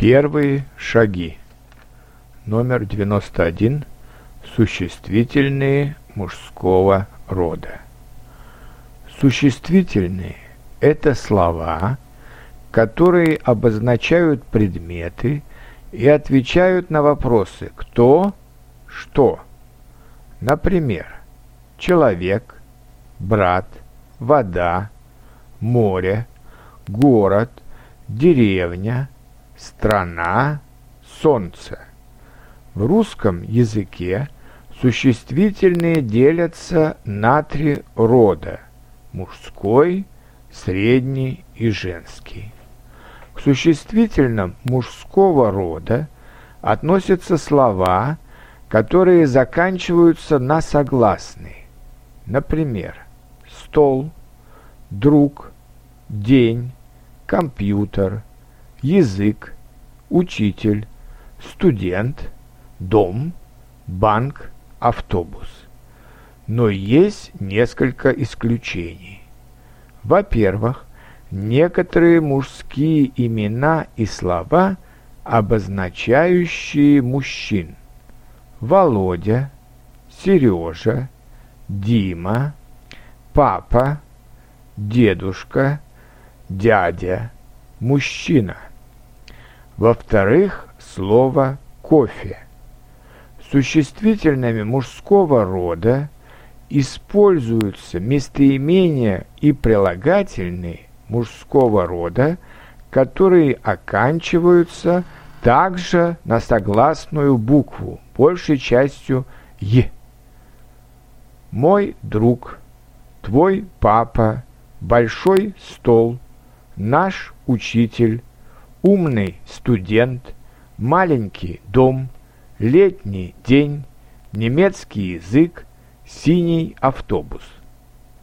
Первые шаги. Номер 91. Существительные мужского рода. Существительные – это слова, которые обозначают предметы и отвечают на вопросы «кто?», «что?». Например, человек, брат, вода, море, город, деревня – страна, солнце. В русском языке существительные делятся на три рода – мужской, средний и женский. К существительным мужского рода относятся слова, которые заканчиваются на согласный. Например, стол, друг, день, компьютер – язык, учитель, студент, дом, банк, автобус. Но есть несколько исключений. Во-первых, некоторые мужские имена и слова, обозначающие мужчин. Володя, Сережа, Дима, папа, дедушка, дядя, мужчина – во-вторых, слово «кофе». Существительными мужского рода используются местоимения и прилагательные мужского рода, которые оканчиваются также на согласную букву, большей частью «е». Мой друг, твой папа, большой стол, наш учитель, умный студент, маленький дом, летний день, немецкий язык, синий автобус –